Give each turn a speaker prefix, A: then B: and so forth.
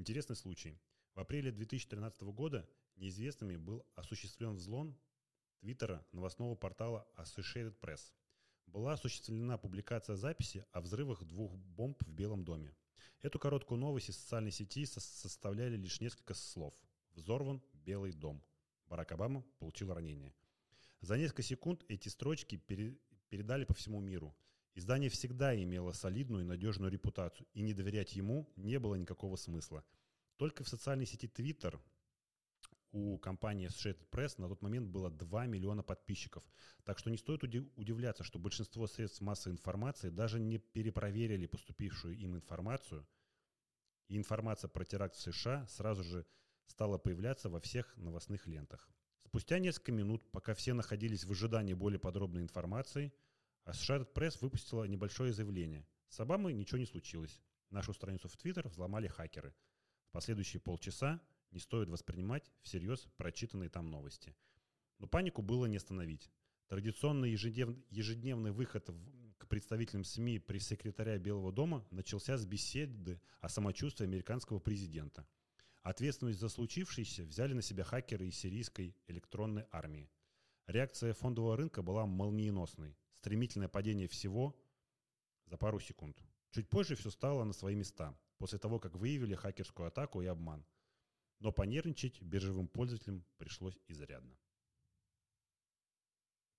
A: Интересный случай. В апреле 2013 года неизвестными был осуществлен взлом твиттера новостного портала Associated Press. Была осуществлена публикация записи о взрывах двух бомб в Белом доме. Эту короткую новость из социальной сети составляли лишь несколько слов. Взорван Белый дом. Барак Обама получил ранение. За несколько секунд эти строчки пере передали по всему миру. Издание всегда имело солидную и надежную репутацию, и не доверять ему не было никакого смысла. Только в социальной сети Twitter у компании Associated Press на тот момент было 2 миллиона подписчиков. Так что не стоит удивляться, что большинство средств массовой информации даже не перепроверили поступившую им информацию. И информация про теракт в США сразу же стала появляться во всех новостных лентах. Спустя несколько минут, пока все находились в ожидании более подробной информации, Associated Press выпустила небольшое заявление. С Обамой ничего не случилось. Нашу страницу в Твиттер взломали хакеры. В последующие полчаса не стоит воспринимать всерьез прочитанные там новости. Но панику было не остановить. Традиционный ежеднев, ежедневный выход в, к представителям СМИ пресс-секретаря Белого дома начался с беседы о самочувствии американского президента. Ответственность за случившееся взяли на себя хакеры из сирийской электронной армии. Реакция фондового рынка была молниеносной. Стремительное падение всего за пару секунд. Чуть позже все стало на свои места, после того, как выявили хакерскую атаку и обман – но понервничать биржевым пользователям пришлось изрядно.